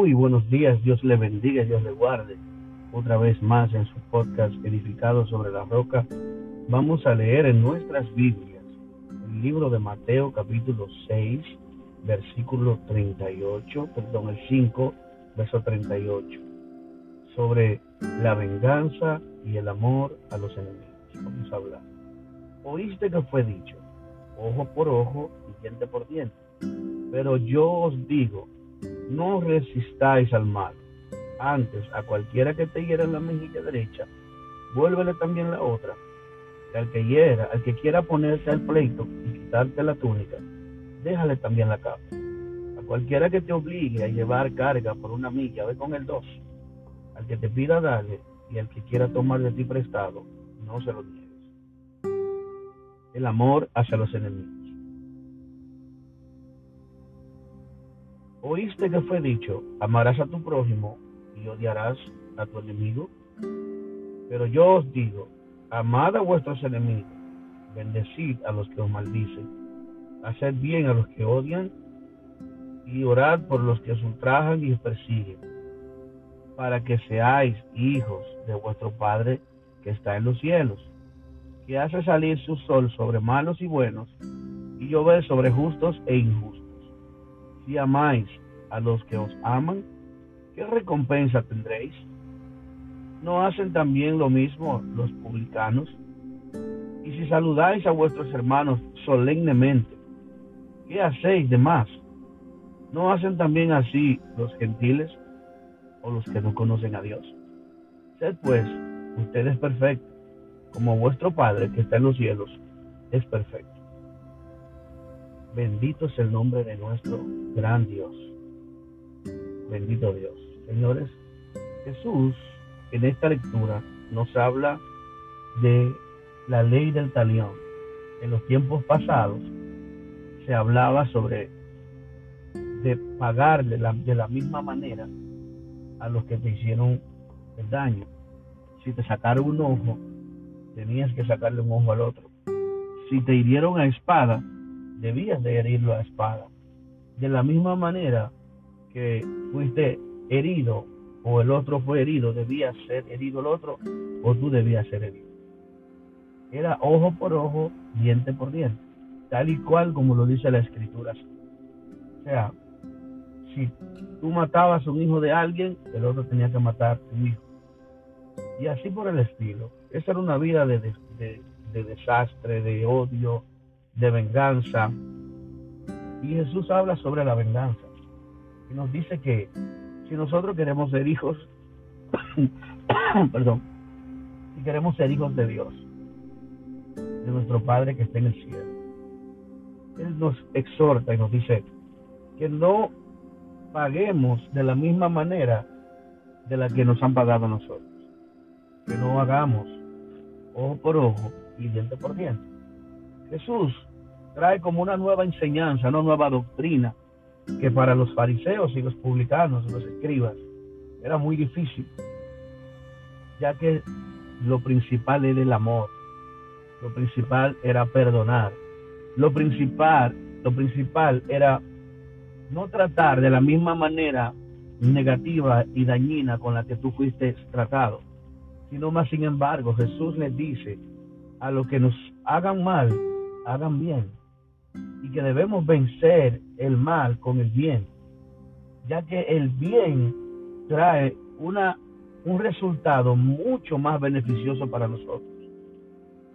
Muy buenos días, Dios le bendiga, Dios le guarde. Otra vez más en su podcast edificado sobre la roca, vamos a leer en nuestras Biblias el libro de Mateo capítulo 6, versículo 38, perdón, el 5, verso 38, sobre la venganza y el amor a los enemigos. Vamos a hablar. Oíste que fue dicho, ojo por ojo y diente por diente. Pero yo os digo, no resistáis al mal. Antes, a cualquiera que te hiera la mejilla derecha, vuélvele también la otra. Y al que hiera, al que quiera ponerse al pleito y quitarte la túnica, déjale también la capa. A cualquiera que te obligue a llevar carga por una milla, ve con el dos. Al que te pida darle y al que quiera tomar de ti prestado, no se lo niegues. El amor hacia los enemigos. ¿Oíste que fue dicho, amarás a tu prójimo y odiarás a tu enemigo? Pero yo os digo, amad a vuestros enemigos, bendecid a los que os maldicen, haced bien a los que odian y orad por los que os ultrajan y os persiguen, para que seáis hijos de vuestro Padre que está en los cielos, que hace salir su sol sobre malos y buenos y llover sobre justos e injustos si amáis a los que os aman, ¿qué recompensa tendréis? ¿No hacen también lo mismo los publicanos? Y si saludáis a vuestros hermanos solemnemente, ¿qué hacéis de más? ¿No hacen también así los gentiles o los que no conocen a Dios? Sed pues ustedes perfectos, como vuestro Padre que está en los cielos es perfecto. Bendito es el nombre de nuestro gran Dios. Bendito Dios. Señores, Jesús en esta lectura nos habla de la ley del talión. En los tiempos pasados se hablaba sobre de pagar de la, de la misma manera a los que te hicieron el daño. Si te sacaron un ojo, tenías que sacarle un ojo al otro. Si te hirieron a espada, debías de herirlo a espada. De la misma manera que fuiste herido o el otro fue herido, debía ser herido el otro o tú debías ser herido. Era ojo por ojo, diente por diente, tal y cual como lo dice la escritura. O sea, si tú matabas a un hijo de alguien, el otro tenía que matar a tu hijo. Y así por el estilo. Esa era una vida de, de desastre, de odio, de venganza. Y Jesús habla sobre la venganza. Y nos dice que si nosotros queremos ser hijos, perdón, si queremos ser hijos de Dios, de nuestro Padre que está en el cielo, Él nos exhorta y nos dice que no paguemos de la misma manera de la que nos han pagado nosotros. Que no hagamos ojo por ojo y diente por diente. Jesús trae como una nueva enseñanza, una nueva doctrina, que para los fariseos y los publicanos, los escribas, era muy difícil, ya que lo principal era el amor, lo principal era perdonar, lo principal, lo principal era no tratar de la misma manera negativa y dañina con la que tú fuiste tratado, sino más sin embargo Jesús les dice a los que nos hagan mal, hagan bien. Y que debemos vencer el mal con el bien, ya que el bien trae una, un resultado mucho más beneficioso para nosotros.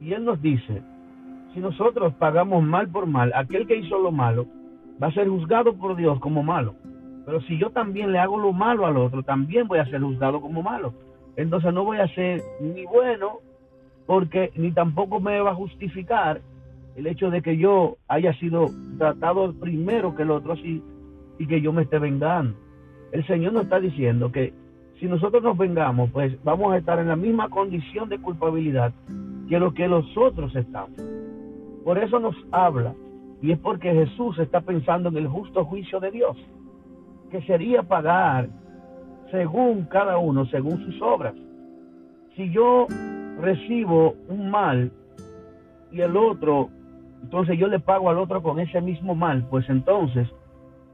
Y Él nos dice, si nosotros pagamos mal por mal, aquel que hizo lo malo va a ser juzgado por Dios como malo. Pero si yo también le hago lo malo al otro, también voy a ser juzgado como malo. Entonces no voy a ser ni bueno, porque ni tampoco me va a justificar el hecho de que yo haya sido tratado primero que el otro así y que yo me esté vengando. El Señor nos está diciendo que si nosotros nos vengamos, pues vamos a estar en la misma condición de culpabilidad que lo que los otros estamos. Por eso nos habla, y es porque Jesús está pensando en el justo juicio de Dios, que sería pagar según cada uno, según sus obras. Si yo recibo un mal y el otro entonces yo le pago al otro con ese mismo mal, pues entonces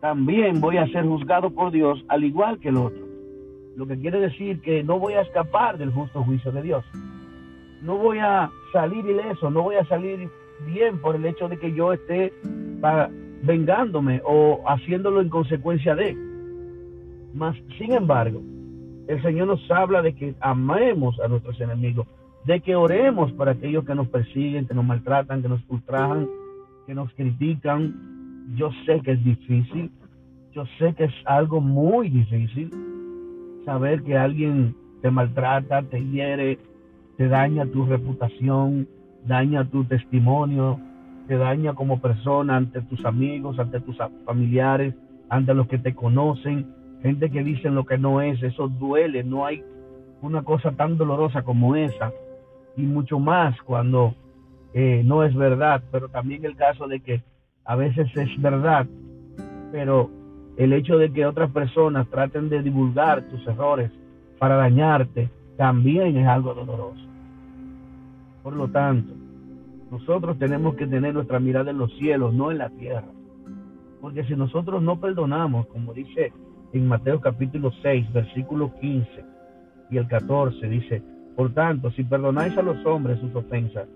también voy a ser juzgado por Dios al igual que el otro. Lo que quiere decir que no voy a escapar del justo juicio de Dios. No voy a salir ileso, no voy a salir bien por el hecho de que yo esté vengándome o haciéndolo en consecuencia de. Mas, sin embargo, el Señor nos habla de que amemos a nuestros enemigos, de que oremos para aquellos que nos persiguen, que nos maltratan, que nos ultrajan, que nos critican. Yo sé que es difícil, yo sé que es algo muy difícil saber que alguien te maltrata, te hiere, te daña tu reputación, daña tu testimonio, te daña como persona ante tus amigos, ante tus familiares, ante los que te conocen, gente que dicen lo que no es, eso duele, no hay una cosa tan dolorosa como esa, y mucho más cuando eh, no es verdad, pero también el caso de que a veces es verdad, pero el hecho de que otras personas traten de divulgar tus errores para dañarte también es algo doloroso. Por lo tanto, nosotros tenemos que tener nuestra mirada en los cielos, no en la tierra. Porque si nosotros no perdonamos, como dice en Mateo capítulo 6, versículo 15 y el 14, dice, por tanto, si perdonáis a los hombres sus ofensas,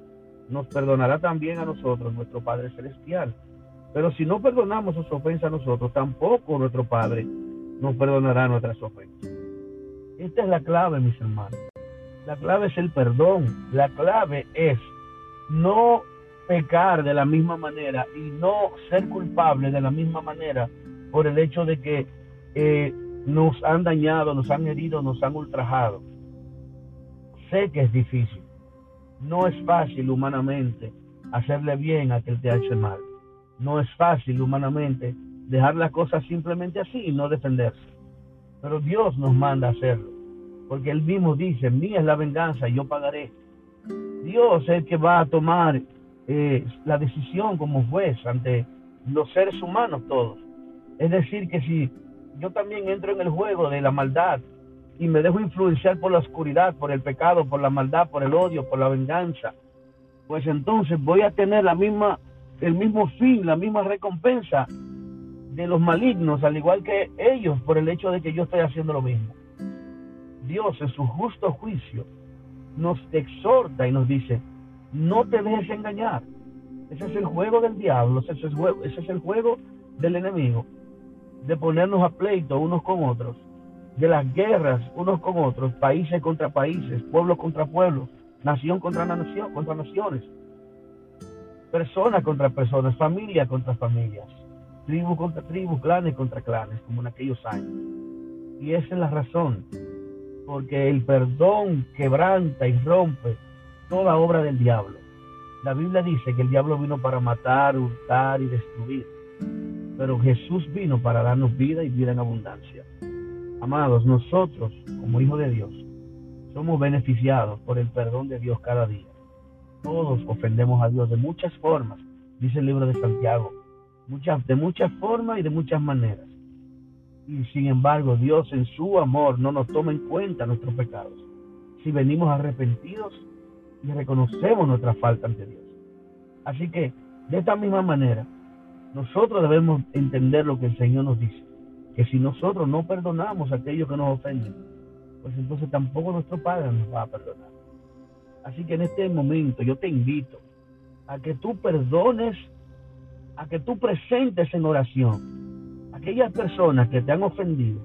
nos perdonará también a nosotros nuestro Padre Celestial. Pero si no perdonamos sus ofensas a nosotros, tampoco nuestro Padre nos perdonará nuestras ofensas. Esta es la clave, mis hermanos. La clave es el perdón. La clave es no pecar de la misma manera y no ser culpable de la misma manera por el hecho de que eh, nos han dañado, nos han herido, nos han ultrajado. Sé que es difícil. No es fácil humanamente hacerle bien a quien te ha hecho mal. No es fácil humanamente dejar las cosas simplemente así y no defenderse. Pero Dios nos manda a hacerlo. Porque Él mismo dice, mía es la venganza, yo pagaré. Dios es el que va a tomar eh, la decisión como juez ante los seres humanos todos. Es decir, que si yo también entro en el juego de la maldad y me dejo influenciar por la oscuridad, por el pecado, por la maldad, por el odio, por la venganza, pues entonces voy a tener el mismo fin, la misma recompensa de los malignos, al igual que ellos, por el hecho de que yo estoy haciendo lo mismo. Dios en su justo juicio nos exhorta y nos dice, no te dejes engañar. Ese es el juego del diablo, ese es el juego del enemigo, de ponernos a pleito unos con otros, de las guerras unos con otros, países contra países, pueblos contra pueblos, nación contra nación, contra naciones, personas contra personas, familia contra familias, tribu contra tribu, clanes contra clanes, como en aquellos años. Y esa es la razón porque el perdón quebranta y rompe toda obra del diablo. La Biblia dice que el diablo vino para matar, hurtar y destruir, pero Jesús vino para darnos vida y vida en abundancia. Amados, nosotros, como hijos de Dios, somos beneficiados por el perdón de Dios cada día. Todos ofendemos a Dios de muchas formas, dice el libro de Santiago, muchas, de muchas formas y de muchas maneras. Y sin embargo, Dios en su amor no nos toma en cuenta nuestros pecados. Si venimos arrepentidos y reconocemos nuestra falta ante Dios. Así que, de esta misma manera, nosotros debemos entender lo que el Señor nos dice. Que si nosotros no perdonamos a aquellos que nos ofenden, pues entonces tampoco nuestro Padre nos va a perdonar. Así que en este momento yo te invito a que tú perdones, a que tú presentes en oración aquellas personas que te han ofendido,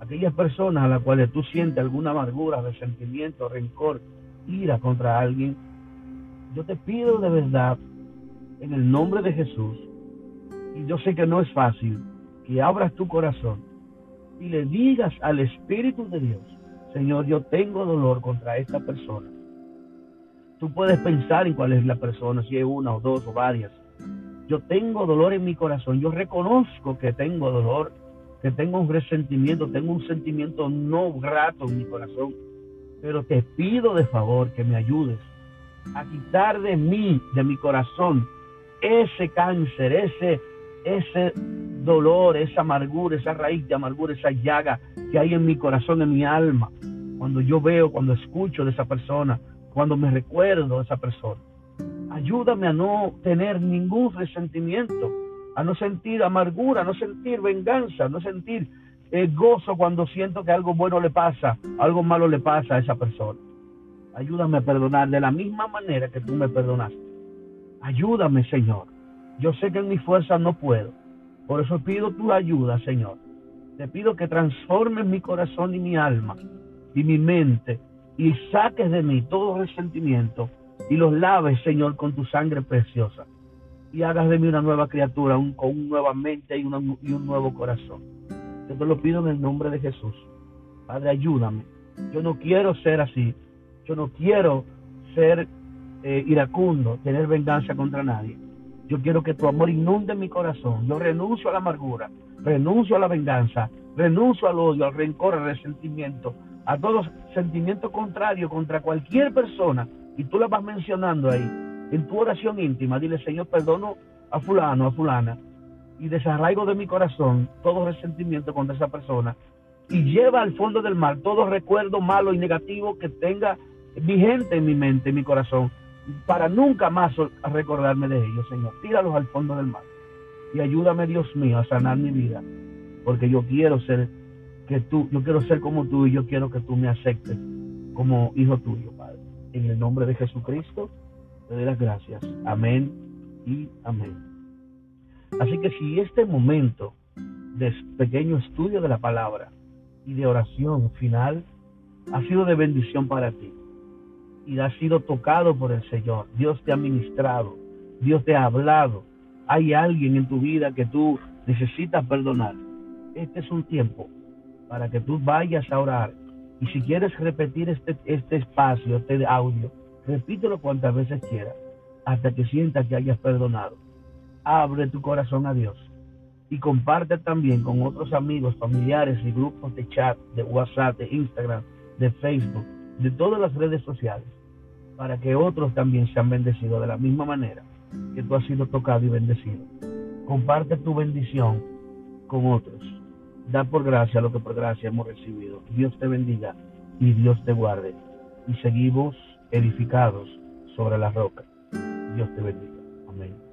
aquellas personas a las cuales tú sientes alguna amargura, resentimiento, rencor, ira contra alguien, yo te pido de verdad, en el nombre de Jesús, y yo sé que no es fácil, que abras tu corazón y le digas al Espíritu de Dios, Señor, yo tengo dolor contra esta persona. Tú puedes pensar en cuál es la persona, si es una o dos o varias, yo tengo dolor en mi corazón, yo reconozco que tengo dolor, que tengo un resentimiento, tengo un sentimiento no grato en mi corazón, pero te pido de favor que me ayudes a quitar de mí, de mi corazón, ese cáncer, ese, ese dolor, esa amargura, esa raíz de amargura, esa llaga que hay en mi corazón, en mi alma, cuando yo veo, cuando escucho de esa persona, cuando me recuerdo de esa persona. Ayúdame a no tener ningún resentimiento a no sentir amargura, a no sentir venganza, a no sentir eh, gozo cuando siento que algo bueno le pasa, algo malo le pasa a esa persona. Ayúdame a perdonar de la misma manera que tú me perdonaste. Ayúdame, Señor. Yo sé que en mi fuerza no puedo. Por eso pido tu ayuda, Señor. Te pido que transformes mi corazón y mi alma y mi mente y saques de mí todo resentimiento y los laves, Señor, con tu sangre preciosa. Y hagas de mí una nueva criatura, con una nueva mente y, y un nuevo corazón. Yo te lo pido en el nombre de Jesús. Padre, ayúdame. Yo no quiero ser así. Yo no quiero ser eh, iracundo, tener venganza contra nadie. Yo quiero que tu amor inunde mi corazón. Yo renuncio a la amargura, renuncio a la venganza, renuncio al odio, al rencor, al resentimiento, a todos sentimientos contrarios contra cualquier persona. Y tú la vas mencionando ahí, en tu oración íntima. Dile, Señor, perdono a fulano, a fulana, y desarraigo de mi corazón todo resentimiento contra esa persona. Y lleva al fondo del mar todo recuerdo malo y negativo que tenga vigente en mi mente, en mi corazón, para nunca más recordarme de ellos, Señor. Tíralos al fondo del mar. Y ayúdame, Dios mío, a sanar mi vida. Porque yo quiero ser que tú, yo quiero ser como tú y yo quiero que tú me aceptes como hijo tuyo, Padre. En el nombre de Jesucristo, te doy las gracias. Amén y amén. Así que si este momento de pequeño estudio de la palabra y de oración final ha sido de bendición para ti, y has sido tocado por el Señor. Dios te ha ministrado, Dios te ha hablado. Hay alguien en tu vida que tú necesitas perdonar. Este es un tiempo para que tú vayas a orar. Y si quieres repetir este, este espacio, este audio, repítelo cuantas veces quieras, hasta que sientas que hayas perdonado. Abre tu corazón a Dios y comparte también con otros amigos, familiares y grupos de chat, de WhatsApp, de Instagram, de Facebook de todas las redes sociales para que otros también sean bendecidos de la misma manera que tú has sido tocado y bendecido. Comparte tu bendición con otros. Da por gracia lo que por gracia hemos recibido. Dios te bendiga y Dios te guarde. Y seguimos edificados sobre la roca. Dios te bendiga. Amén.